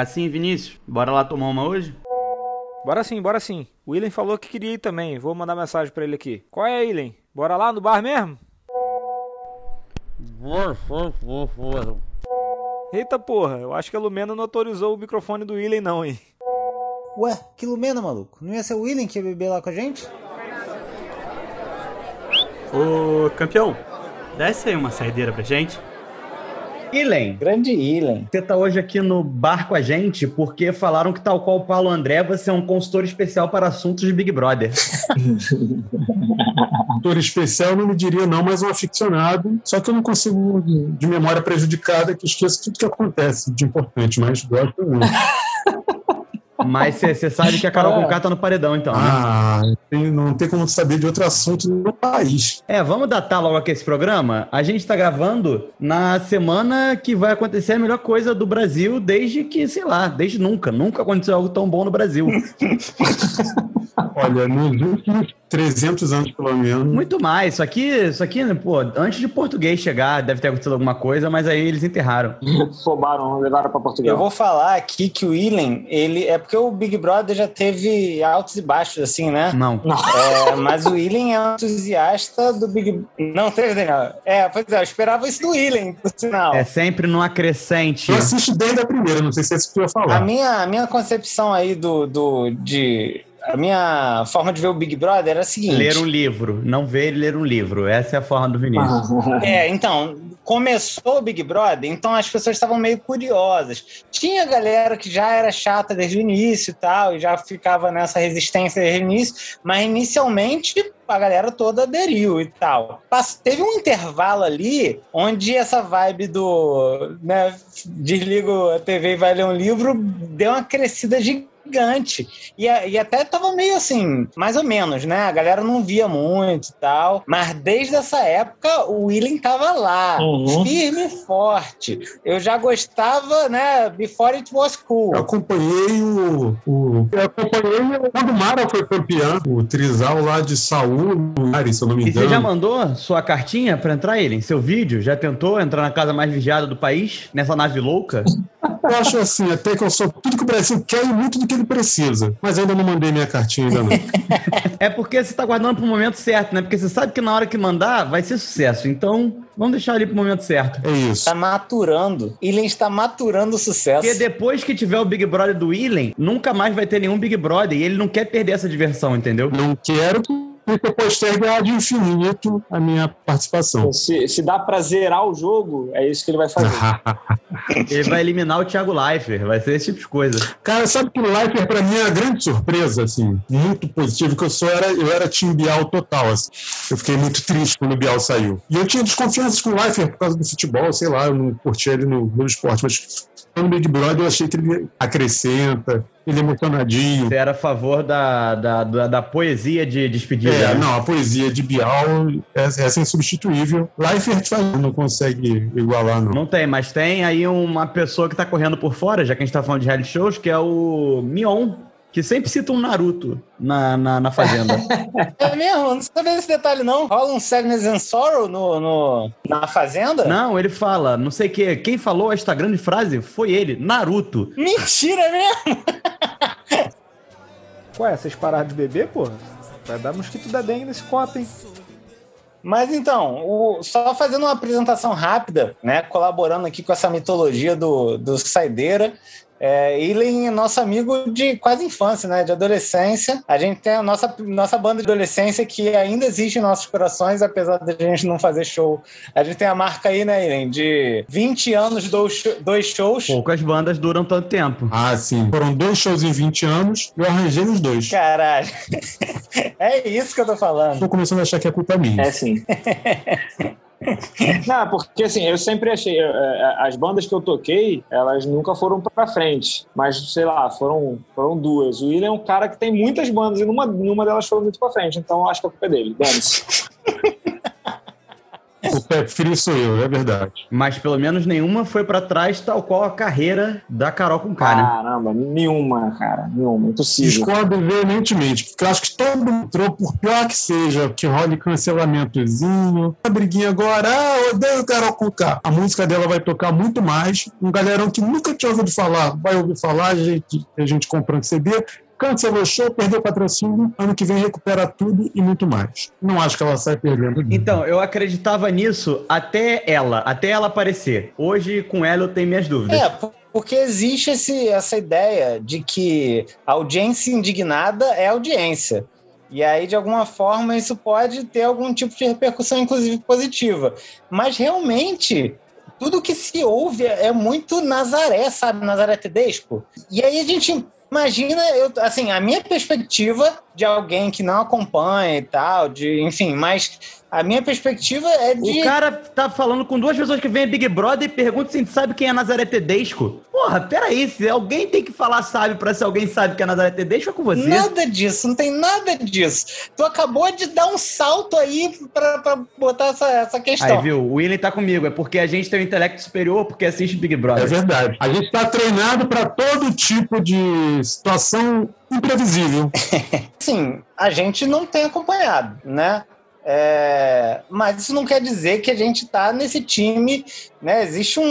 Cassim Vinícius, bora lá tomar uma hoje? Bora sim, bora sim. O William falou que queria ir também. Vou mandar mensagem pra ele aqui. Qual é, William? Bora lá no bar mesmo? Eita porra, eu acho que a Lumena não autorizou o microfone do William não, hein? Ué, que Lumena, maluco? Não ia ser o William que ia beber lá com a gente? Ô, campeão, desce aí uma saideira pra gente. Ilen, Grande Ilen. você tá hoje aqui no bar com a gente porque falaram que, tal qual o Paulo André, você é um consultor especial para assuntos de Big Brother. Ator especial, não me diria não, mas um aficionado. Só que eu não consigo, de memória prejudicada, que esqueço tudo que acontece de importante, mas gosto muito. Mas você sabe que a Carol É. Conká tá no paredão, então. né? Ah, tem- não tem como saber de outro assunto no país. É, vamos datar logo aqui esse programa. A gente tá gravando na semana que vai acontecer a melhor coisa do Brasil desde que, sei lá, desde nunca. Nunca aconteceu algo tão bom no Brasil. Olha, nos últimos 300 anos, pelo menos. Muito mais. Isso aqui, isso aqui, né, pô, antes de português chegar, deve ter acontecido alguma coisa, mas aí eles enterraram. Roubaram, levaram pra Portugal. Eu vou falar aqui que o Ilen, ele. É porque o Big Brother já teve altos e baixos, assim, né? Não. É, mas o Ilen é um entusiasta do Big Não, teve, Daniel? É, pois é, eu esperava isso do Ilen, por sinal. É sempre no acrescente. Eu assisto desde a primeira, não sei se é isso que eu ia A falar. minha, a minha concepção aí do, do. de. A minha forma de ver o Big Brother era a seguinte. Ler um livro. Não ver e ler um livro. Essa é a forma do Vinícius. É, então, começou o Big Brother, então as pessoas estavam meio curiosas. Tinha galera que já era chata desde o início e tal, e já ficava nessa resistência desde o início, mas inicialmente a galera toda aderiu e tal. Teve um intervalo ali onde essa vibe do né, desliga a TV e vai ler um livro deu uma crescida gigante. E, a- e até tava meio assim, mais ou menos, né? A galera não via muito e tal. Mas desde essa época, o William tava lá, Uhum. firme e forte. Eu já gostava, né? Before it was cool. Eu acompanhei o, o- Eu acompanhei quando o Mara foi campeão, o Trisal lá de Saúl, Mari, se eu não me E engano. você já mandou sua cartinha pra entrar ele em seu vídeo? Já tentou entrar na casa mais vigiada do país? Nessa nave louca? Eu acho assim, até que eu sou tudo que o Brasil quer e muito do que precisa. Mas ainda não mandei minha cartinha ainda não. É porque você tá guardando pro momento certo, né? Porque você sabe que na hora que mandar vai ser sucesso. Então, vamos deixar ali pro momento certo. É isso. Está maturando. William está maturando o sucesso. Porque depois que tiver o Big Brother do Willen, nunca mais vai ter nenhum Big Brother. E ele não quer perder essa diversão, entendeu? Não quero que eu postergue de infinito a minha participação. Se, se dá pra zerar o jogo, é isso que ele vai fazer. Ele vai eliminar o Thiago Leifert. Vai ser esse tipo de coisa. Cara, sabe que o Leifert pra mim é uma grande surpresa, assim, muito positivo, que eu só era, eu era time Bial total, assim. Eu fiquei muito triste quando o Bial saiu. E eu tinha desconfiança com o Leifert por causa do futebol, sei lá, eu não curtia ele no, no esporte, mas no Big Brother eu achei que ele acrescenta, ele é emocionadinho. Você era a favor da, da, da, da poesia de despedida. É, né? não, a poesia de Bial é, essa é insubstituível. Leifert não consegue igualar, não. Não tem, mas tem aí uma pessoa que tá correndo por fora, já que a gente tá falando de reality shows, que é o Mion, que sempre cita um Naruto na, na, na Fazenda. É mesmo? Não sabia desse detalhe, não. Rola um Sadness and Sorrow no, no- na Fazenda? não, ele fala, não sei o que, quem falou esta grande frase foi ele, Naruto. Mentira é mesmo! Ué, vocês pararam de beber, porra? Vai dar mosquito da dengue nesse copo, hein? Mas então, o- só fazendo uma apresentação rápida, né? Colaborando aqui com essa mitologia do, do Saideira. É, Ilen é nosso amigo de quase infância, né? De adolescência. A gente tem a nossa, nossa banda de adolescência que ainda existe em nossos corações, apesar de a gente não fazer show. A gente tem a marca aí, né, Ilen? De 20 anos, dois, dois shows. Poucas bandas duram tanto tempo. Ah, sim. Foram dois shows em 20 anos, eu arranjei os dois. Caralho. É isso que eu tô falando. Tô começando a achar que é culpa minha. É sim. Não, porque assim, eu sempre achei. é, é, As bandas que eu toquei, elas nunca foram pra frente. Mas, sei lá, foram, foram duas. O William é um cara que tem muitas bandas e numa, numa delas foram muito pra frente. Então, acho que a culpa é dele. Dane-se. Pé frio sou eu, é verdade. Mas pelo menos nenhuma foi pra trás, tal qual a carreira da Carol com K, né? Caramba, nenhuma, cara. Nenhuma. Impossível. Discordo veementemente, porque eu acho que todo mundo entrou, por pior que seja, que role cancelamentozinho. A briguinha agora, ah, odeio Carol com K. A música dela vai tocar muito mais. Um galerão que nunca tinha ouvido falar, vai ouvir falar, a gente, a gente comprando CD. Cancelou o show, perdeu patrocínio, ano que vem recupera tudo e muito mais. Não acho que ela sai perdendo. Então, eu acreditava nisso até ela, até ela aparecer. Hoje, com ela, eu tenho minhas dúvidas. É, por- porque existe esse, essa ideia de que a audiência indignada é audiência. E aí, de alguma forma, isso pode ter algum tipo de repercussão, inclusive positiva. Mas realmente, tudo que se ouve é muito Nazaré, sabe? Nazaré Tedesco. E aí a gente imagina, eu, assim, a minha perspectiva de alguém que não acompanha e tal, de, enfim, mas a minha perspectiva é de. O cara tá falando com duas pessoas que vêm a Big Brother e pergunta se a gente sabe quem é Nazaré Tedesco. Porra, peraí, se alguém tem que falar sabe pra se alguém sabe que é Nazaré Tedesco é com você. Nada disso, não tem nada disso. Tu acabou de dar um salto aí pra, pra botar essa, essa questão. Aí, viu? O William tá comigo. É porque a gente tem um intelecto superior porque assiste Big É Brother. verdade. A gente está treinado para todo tipo de situação imprevisível. Sim, a gente não tem acompanhado, né? É, mas isso não quer dizer que a gente tá nesse time, né? Existe um,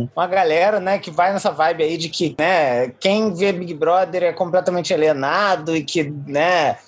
um- uma galera, né, que vai nessa vibe aí de que, né, quem vê Big Brother é completamente alienado e que, né,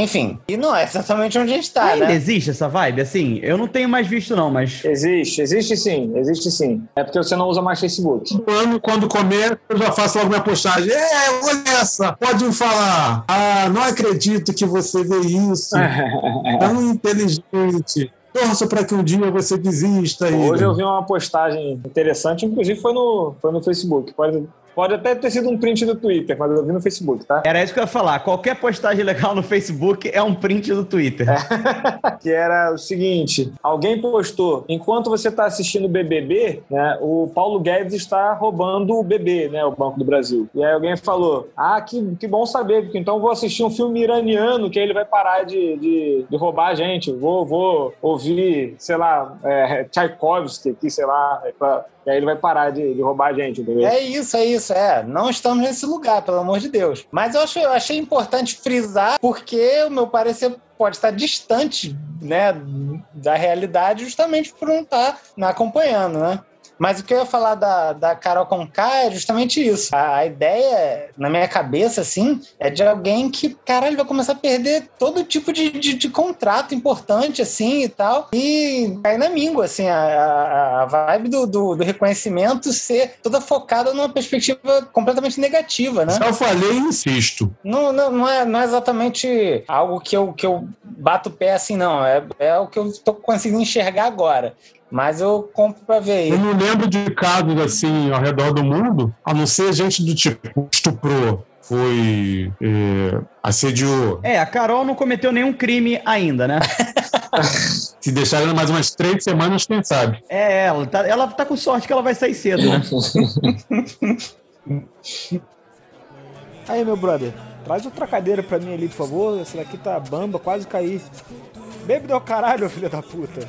enfim. E não é exatamente onde a gente tá, Ainda né? existe essa vibe? Assim, eu não tenho mais visto, não, mas. Existe, existe sim, existe sim. É porque você não usa mais Facebook. No ano, quando começa, eu já faço logo minha postagem. É, olha essa! Pode me falar. Ah, não acredito que você vê isso. Tão inteligente. Torço para que um dia você desista. aí. Hoje eu vi uma postagem interessante, inclusive foi no, foi no Facebook. Pode, pode até ter sido um print do Twitter, mas eu vi no Facebook, tá? Era isso que eu ia falar. Qualquer postagem legal no Facebook é um print do Twitter. que era o seguinte: alguém postou, enquanto você está assistindo o BBB, né, o Paulo Guedes está roubando o BB, né, o Banco do Brasil. E aí alguém falou: ah, que, que bom saber, porque então eu vou assistir um filme iraniano que aí ele vai parar de, de, de roubar a gente. Vou, vou ouvir, sei lá, é, Tchaikovsky aqui, sei lá, é pra- e aí ele vai parar de, de roubar a gente, entendeu? É isso, é isso, é. Não estamos nesse lugar, pelo amor de Deus. Mas eu, acho, eu achei importante frisar, porque o meu parecer pode estar distante, né, da realidade, justamente por não estar acompanhando, né? Mas o que eu ia falar da, da Carol Conká é justamente isso. A, a ideia, na minha cabeça, assim, é de alguém que, caralho, vai começar a perder todo tipo de, de, de contrato importante, assim, e tal. E cair na míngua, assim, a, a, vibe do, do, do reconhecimento ser toda focada numa perspectiva completamente negativa, né? Só falei e insisto. Não, não, não, é, não é exatamente algo que eu, que eu bato o pé assim, não. É, é o que eu estou conseguindo enxergar agora. Mas eu compro pra ver aí. Eu não lembro de casos assim ao redor do mundo, a não ser gente do tipo estuprou, foi é, assediou. É, a Carol não cometeu nenhum crime ainda, né? Se deixar ela mais umas três semanas, quem sabe? É, ela tá, ela tá com sorte que ela vai sair cedo, né? Aí, meu brother, traz outra cadeira pra mim ali, por favor. Essa daqui tá bamba, quase caí. Bebe do caralho, filho da puta.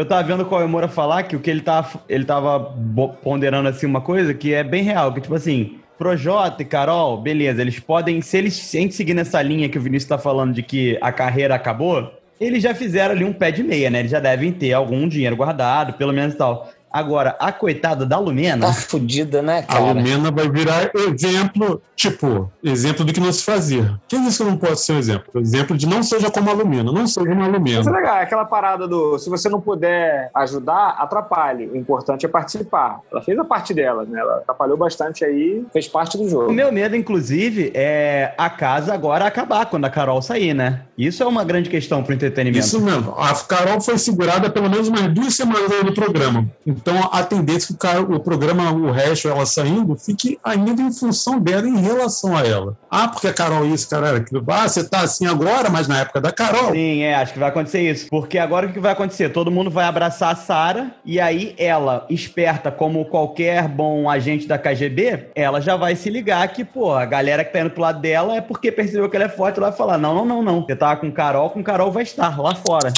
Eu tava vendo o Kawemura falar que o que ele tava, ele tava ponderando assim uma coisa que é bem real, que tipo assim, Projota e Carol, beleza, eles podem, se eles seguir nessa linha que o Vinícius tá falando de que a carreira acabou, eles já fizeram ali um pé de meia, né? Eles já devem ter algum dinheiro guardado, pelo menos tal. Agora, a coitada da Lumena, Tá fudida, né, A cara? Lumena vai virar exemplo, tipo, exemplo do que não se fazia. Quem disse que não pode ser um exemplo? Exemplo de não seja como a Lumena, não seja uma Mas é Lumena. legal, é aquela parada do se você não puder ajudar, atrapalhe. O importante é participar. Ela fez a parte dela, né? Ela atrapalhou bastante aí, fez parte do o jogo. meu medo, inclusive, é a casa agora acabar quando a Carol sair, né? Isso é uma grande questão pro entretenimento. Isso mesmo. A Carol foi segurada pelo menos umas duas semanas aí no programa. Então a tendência é que o, cara- o programa, o resto, ela saindo, fique ainda em função dela em relação a ela. Ah, porque a Carol isso, cara, aquilo. Ah, você tá assim agora, mas na época da Carol. Sim, é, acho que vai acontecer isso. Porque agora o que vai acontecer? Todo mundo vai abraçar a Sara e aí ela, esperta como qualquer bom agente da KGB, ela já vai se ligar que, pô, a galera que tá indo pro lado dela é porque percebeu que ela é forte, ela vai falar: não, não, não, não. Você tava com Carol, com Carol vai estar lá fora.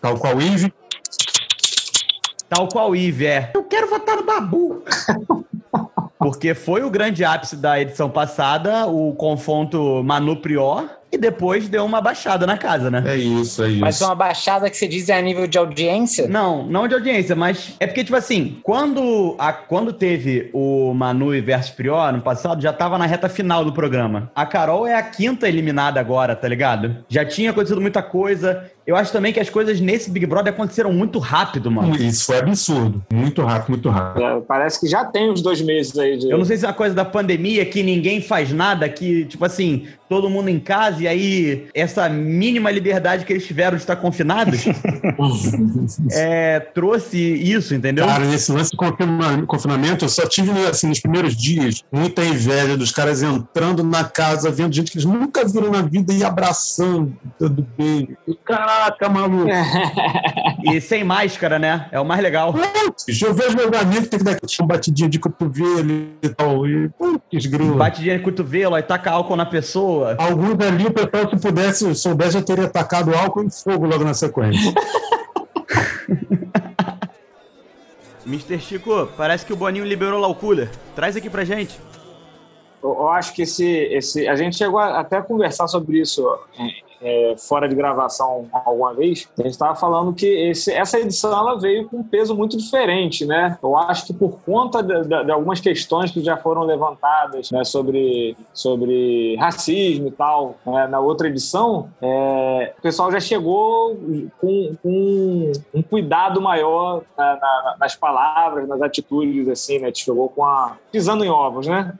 Tal qual Ive. Tal qual Ive, é. Eu quero votar no Babu. Porque foi o grande ápice da edição passada, o confronto Manu Prior, e depois deu uma baixada na casa, né? É isso, é isso. Mas uma baixada que você diz é a nível de audiência? Não, não de audiência, mas é porque, tipo assim, quando, a, quando teve o Manu e versus Prior no passado, já tava na reta final do programa. A Carol é a quinta eliminada agora, tá ligado? Já tinha acontecido muita coisa. Eu acho também que as coisas nesse Big Brother aconteceram muito rápido, mano. Isso foi absurdo. Muito rápido, muito rápido. É, parece que já tem uns dois meses aí de. Eu não sei se é uma coisa da pandemia que ninguém faz nada, que, tipo assim, todo mundo em casa e aí essa mínima liberdade que eles tiveram de estar confinados é, trouxe isso, entendeu? Cara, nesse lance de confina- confinamento, eu só tive, assim, nos primeiros dias, muita inveja dos caras entrando na casa, vendo gente que eles nunca viram na vida e abraçando, dando beijo. Caraca, maluco. E sem máscara, né? É o mais legal. Eu vejo meus amigos que tem que dar uma batidinha de cotovelo e tal. E, grilo. Batidinha de cotovelo, aí taca álcool na pessoa. Alguns ali, o pessoal, se pudesse, soubesse, já teria atacado álcool e fogo logo na sequência. Mr. Chico, parece que o Boninho liberou lá o cooler. Traz aqui pra gente. Eu, eu acho que esse, esse. A gente chegou a- até a conversar sobre isso é, é, fora de gravação alguma vez. A gente estava falando que esse, essa edição ela veio com um peso muito diferente, né? Eu acho que por conta de, de- de algumas questões que já foram levantadas né, sobre, sobre racismo e tal, né, na outra edição, é, o pessoal já chegou com, com um cuidado maior na- na- nas palavras, nas atitudes, assim, né? Chegou com a pisando em ovos, né?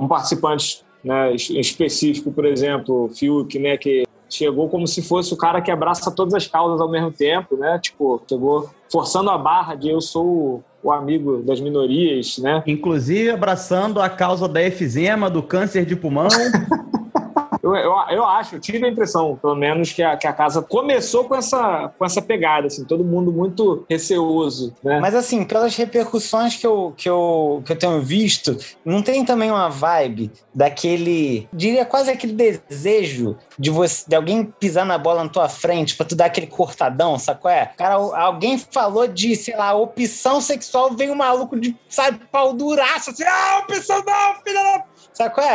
Um participante né, es- específico, por exemplo, Fiuk, né, que chegou como se fosse o cara que abraça todas as causas ao mesmo tempo, né? Tipo, chegou forçando a barra de eu sou o- amigo das minorias, né? Inclusive abraçando a causa da efizema, do câncer de pulmão. Eu, eu, eu acho, eu tive a impressão, pelo menos, que a, que a casa começou com essa, com essa pegada, assim, todo mundo muito receoso, né? Mas assim, pelas repercussões que eu, que, eu, que eu tenho visto, não tem também uma vibe daquele, diria quase aquele desejo de você, de alguém pisar na bola na tua frente pra tu dar aquele cortadão, qual é? Cara, alguém falou de, sei lá, opção sexual, vem um maluco de, sabe, pau duraço, assim, ah, opção não, filha da... Qual é?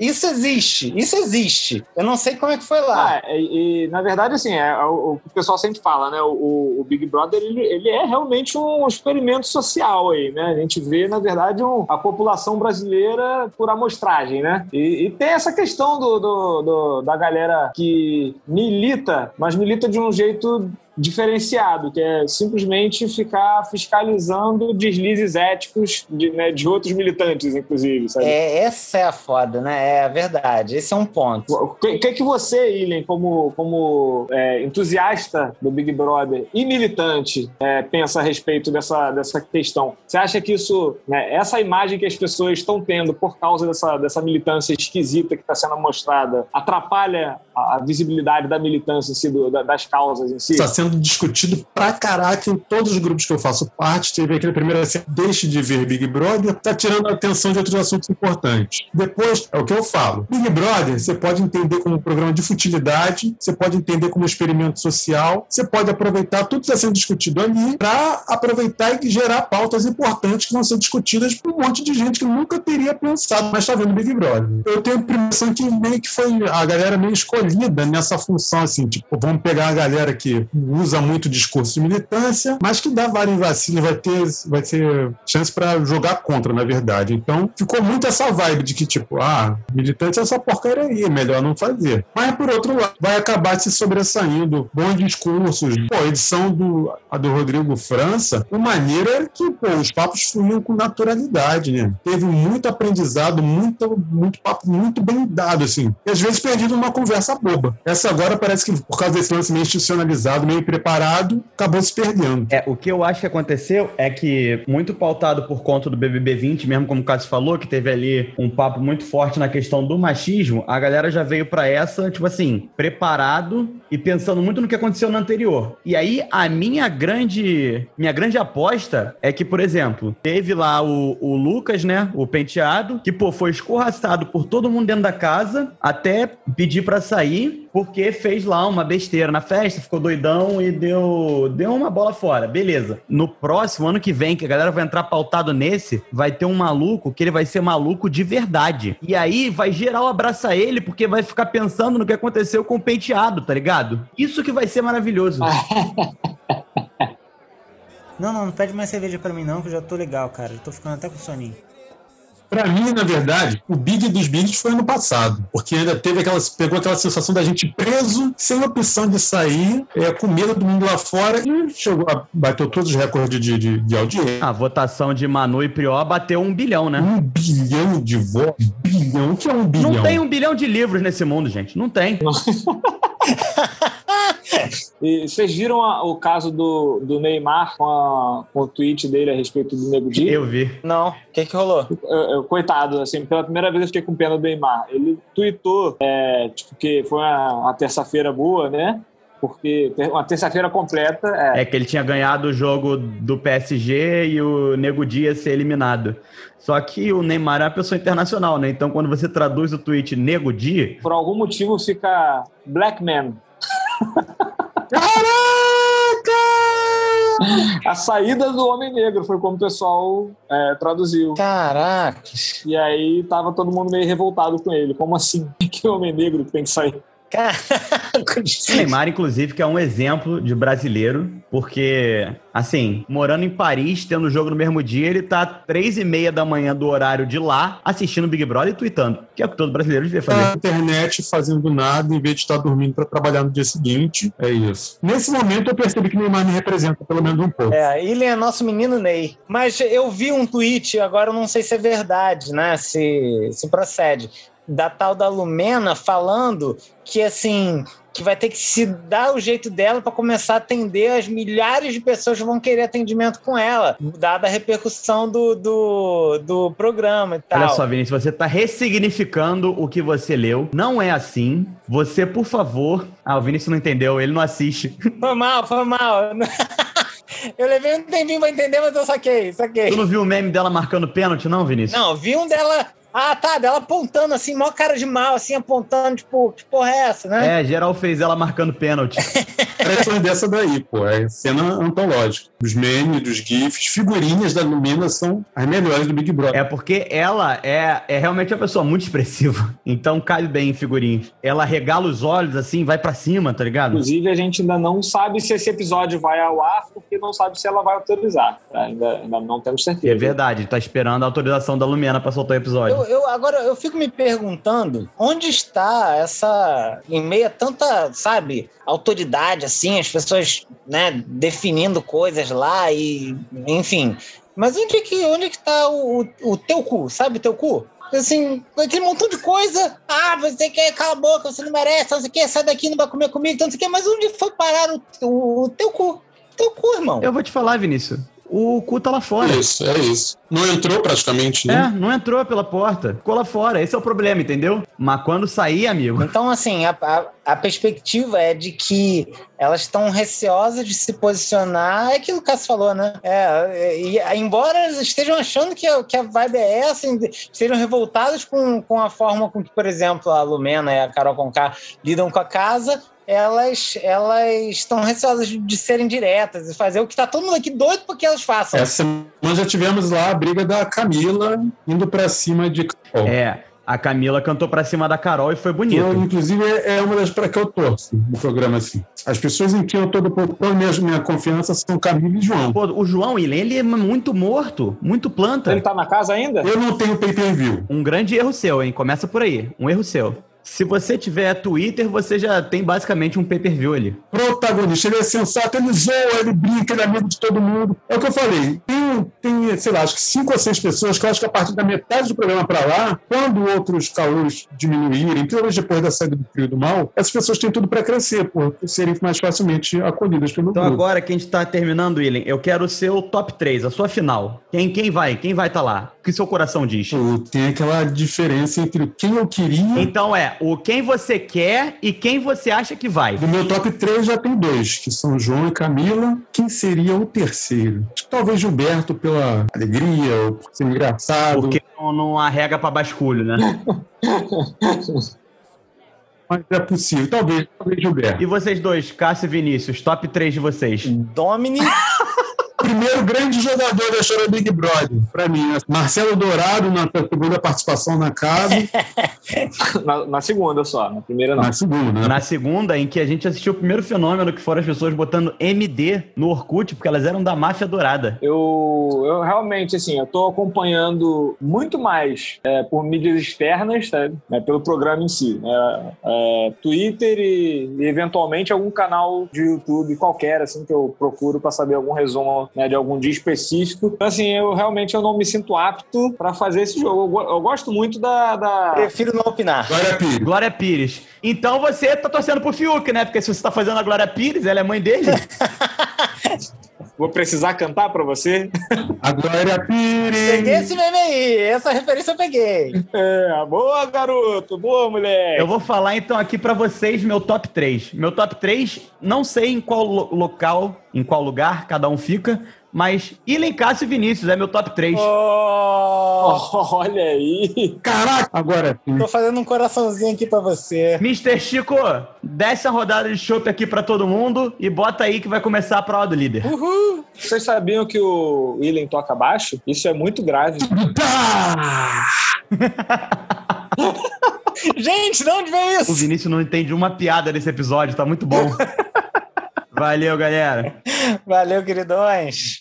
Isso existe, isso existe. Eu não sei como é que foi lá. Ah, e, e, na verdade, assim, é, o, o o pessoal sempre fala, né? O, o Big Brother, ele, ele é realmente um experimento social aí, né? A gente vê, na verdade, um- a população brasileira por amostragem, né? E, e tem essa questão do, do- do- da galera que milita, mas milita de um jeito diferenciado, que é simplesmente ficar fiscalizando deslizes éticos de, né, de outros militantes, inclusive, sabe? É, essa é a foda, né? É a verdade. Esse é um ponto. O que, que que você, Ilen, como, como é, entusiasta do Big Brother e militante, é, pensa a respeito dessa, dessa questão? Você acha que isso, né, essa imagem que as pessoas estão tendo por causa dessa, dessa militância esquisita que está sendo mostrada, atrapalha a, a visibilidade da militância em si, do- da- das causas em si? Está sendo discutido pra caraca em todos os grupos que eu faço parte. Teve aquele primeiro assim, deixe de ver Big Brother, tá tirando a atenção de outros assuntos importantes. Depois, é o que eu falo. Big Brother, você pode entender como um programa de futilidade, você pode entender como um experimento social, você pode aproveitar tudo que está sendo discutido ali para aproveitar e gerar pautas importantes que vão ser discutidas por um monte de gente que nunca teria pensado, mas está vendo Big Brother. Eu tenho a impressão que meio que foi a galera meio escolhida nessa função, assim, tipo, vamos pegar a galera que usa muito discurso de militância, mas que dá vários vacilos, vai ter, vai ter chance para jogar contra, na verdade. Então, ficou muito essa vibe de que, tipo, ah, militante é essa porcaria aí, é melhor não fazer. Mas, por outro lado, vai acabar se sobressaindo bons discursos. Pô, a edição do, a do Rodrigo França, o maneiro é que, pô, os papos fluíam com naturalidade, né? Teve muito aprendizado, muito, muito papo muito bem dado, assim. E às vezes perdido numa conversa boba. Essa agora parece que, por causa desse lance meio institucionalizado, meio preparado, acabou se perdendo. É, o que eu acho que aconteceu é que, muito pautado por conta do BBB 20, mesmo como o Cássio falou, que teve ali um papo muito forte na questão do machismo, a galera já veio pra essa, tipo assim, preparado e pensando muito no que aconteceu no anterior. E aí, a minha grande, minha grande aposta é que, por exemplo, teve lá o, o Lucas, né, o penteado, que, pô, foi escorraçado por todo mundo dentro da casa, até pedir pra sair, porque fez lá uma besteira na festa, ficou doidão e deu, deu uma bola fora. Beleza. No próximo, ano que vem, que a galera vai entrar pautado nesse, vai ter um maluco que ele vai ser maluco de verdade. E aí vai geral abraçar ele porque vai ficar pensando no que aconteceu com o penteado, tá ligado? Isso que vai ser maravilhoso. Não, não, não pede mais cerveja pra mim não, que eu já tô legal, cara. Já tô ficando até com soninho. Pra mim, na verdade, o Big dos Bigs foi ano passado, porque ainda teve aquela, pegou aquela sensação da gente preso, sem opção de sair, é, com medo do mundo lá fora, e chegou, a- bateu todos os recordes de, de, de audiência. A votação de Manu e Prió bateu um bilhão, né? Um bilhão de votos. Bilhão? O que é um bilhão? Não tem um bilhão de livros nesse mundo, gente. Não tem. E vocês viram a- o caso do, do Neymar com, a- com o tweet dele a respeito do Nego Di? Eu vi. Não, o que que rolou? Eu- eu- coitado, assim, pela primeira vez eu fiquei com pena do Neymar. Ele tweetou, é, tipo, que foi uma, uma terça-feira boa, né? Porque uma terça-feira completa é, É que ele tinha ganhado o jogo do PSG e o Nego Di ia ser eliminado. Só que o Neymar é uma pessoa internacional, né? Então quando você traduz o tweet Nego Di, por algum motivo fica Black Man. A saída do homem negro foi como o pessoal é, traduziu. Caracas. E aí tava todo mundo meio revoltado com ele. Como assim? Que homem negro tem que sair? Caracas. o Neymar, inclusive, que é um exemplo de brasileiro, porque, assim, morando em Paris, tendo o jogo no mesmo dia, ele tá três e meia da manhã do horário de lá, assistindo Big Brother e tweetando, que é o que todo brasileiro devia fazer. na internet fazendo nada em vez de estar dormindo para trabalhar no dia seguinte. É isso. Nesse momento eu percebi que Neymar me representa pelo menos um pouco. É, ele é nosso menino Ney. Mas eu vi um tweet, agora eu não sei se é verdade, né? Se, se procede. Da tal da Lumena falando que, assim, que vai ter que se dar o jeito dela para começar a atender as milhares de pessoas que vão querer atendimento com ela, dada a repercussão do, do, do programa e tal. Olha só, Vinícius, você tá ressignificando o que você leu. Não é assim. Você, por favor. Ah, o Vinícius não entendeu, ele não assiste. Foi mal, foi mal. Eu levei um tempinho pra entender, mas eu saquei, saquei. Tu não viu o meme dela marcando pênalti, não, Vinícius? Não, vi um dela. Ah, tá, dela apontando assim, mó cara de mal, assim, apontando, tipo, que porra é essa, né? É, geral fez ela marcando pênalti. Parece uma dessa daí, pô. É cena antológica. Os memes, dos GIFs, figurinhas da Lumena são as melhores do Big Brother. É porque ela é, é realmente uma pessoa muito expressiva. Então cabe bem em figurinhas. Ela regala os olhos assim, vai pra cima, tá ligado? Inclusive, a gente ainda não sabe se esse episódio vai ao ar, porque não sabe se ela vai autorizar. tá? Ainda, ainda não temos certeza. É verdade, tá esperando a autorização da Lumena pra soltar o episódio. Eu, eu- agora eu fico me perguntando onde está essa em meio a tanta, sabe, autoridade assim, as pessoas, né, definindo coisas lá e enfim. Mas onde é que onde é que tá o, o, teu cu, sabe, teu cu? Assim, aquele montão de coisa. Ah, você quer, cala a boca, você não merece, não sei o que, sai daqui, não vai comer comigo, não sei o que. Mas onde foi parar o, o, o teu cu? Teu cu, irmão. Eu vou te falar, Vinícius. O cu tá lá fora. É isso, é isso. Não entrou praticamente, É, né? não entrou pela porta. Ficou lá fora. Esse é o problema, entendeu? Mas quando sair, amigo. Então, assim, a, a, a perspectiva é de que elas estão receosas de se posicionar. É aquilo que o Cássio falou, né? É, e, embora elas estejam achando que a, que a vibe é essa, estejam revoltadas com, com a forma com que, por exemplo, a Lumena e a Carol Conká lidam com a casa, elas elas estão receosas de, de serem diretas e fazer o que tá todo mundo aqui doido porque elas façam. Essa semana já tivemos lá a briga da Camila indo pra cima de Carol. É, a Camila cantou pra cima da Carol e foi bonito. Eu, inclusive, é uma das para que eu torço no programa assim. As pessoas em quem eu tô depositando minha, minha confiança são Camila e João. Pô, o João William, ele é muito morto, muito planta. Ele tá na casa ainda? Eu não tenho pay-per-view. Um grande erro seu, hein? Começa por aí. Um erro seu. Se você tiver Twitter, você já tem basicamente um pay-per-view ali. Protagonista, ele é sensato, ele zoa, ele brinca, ele é amigo de todo mundo. É o que eu falei. Tem, tem, sei lá, acho que cinco ou seis pessoas que eu acho que a partir da metade do programa para lá, quando outros calouros diminuírem, principalmente depois da saída do frio do mal, essas pessoas têm tudo para crescer, por serem mais facilmente acolhidas pelo Então grupo. agora que a gente tá terminando, William, eu quero o seu top 3, a sua final. Quem, quem vai? Quem vai estar tá lá? Que seu coração diz? Tem aquela diferença entre quem eu queria. Então é o quem você quer e quem você acha que vai. No meu top 3 já tem dois, que são João e Camila. Quem seria o terceiro? Talvez Gilberto pela alegria, ou por ser engraçado. Porque não, não arrega pra basculho, né? Mas é possível. Talvez, talvez Gilberto. E vocês dois, Cássio e Vinícius, top 3 de vocês. Domini. Primeiro grande jogador da história do Big Brother, pra mim. né? Marcelo Dourado, na segunda participação na casa. Na, na segunda só, na primeira não. na segunda, né? Na segunda, em que a gente assistiu o primeiro fenômeno, que foram as pessoas botando MD no Orkut, porque elas eram da máfia dourada. Eu, eu realmente, assim, eu tô acompanhando muito mais é, por mídias externas, sabe? Né, pelo programa em si. né? É, Twitter e, e, eventualmente, algum canal de YouTube qualquer, assim, que eu procuro para saber algum resumo né, de algum dia específico. Então, assim, eu realmente eu não me sinto apto para fazer esse jogo. Eu, eu gosto muito da... da... Prefiro não opinar. Glória Pires. Glória Pires. Então você tá torcendo pro Fiuk, né? Porque se você tá fazendo a Glória Pires, ela é mãe dele. Vou precisar cantar para você? A Glória Peguei Pires. esse meme aí. Essa referência eu peguei. É, boa, garoto! Boa, moleque! Eu vou falar então aqui pra vocês meu top 3. Meu top 3, não sei em qual lo- local, em qual lugar cada um fica, mas Ilen Cássio e Vinícius é meu top 3. Oh, Olha aí! Caraca, agora tô fazendo um coraçãozinho aqui pra você. Mr. Chico, desce a rodada de chopp aqui pra todo mundo e bota aí que vai começar a prova do líder. Vocês sabiam que o William toca baixo? Isso é muito grave. Gente, de onde veio O isso? Vinícius não entende uma piada desse episódio, tá muito bom. Valeu, galera. Valeu, queridões.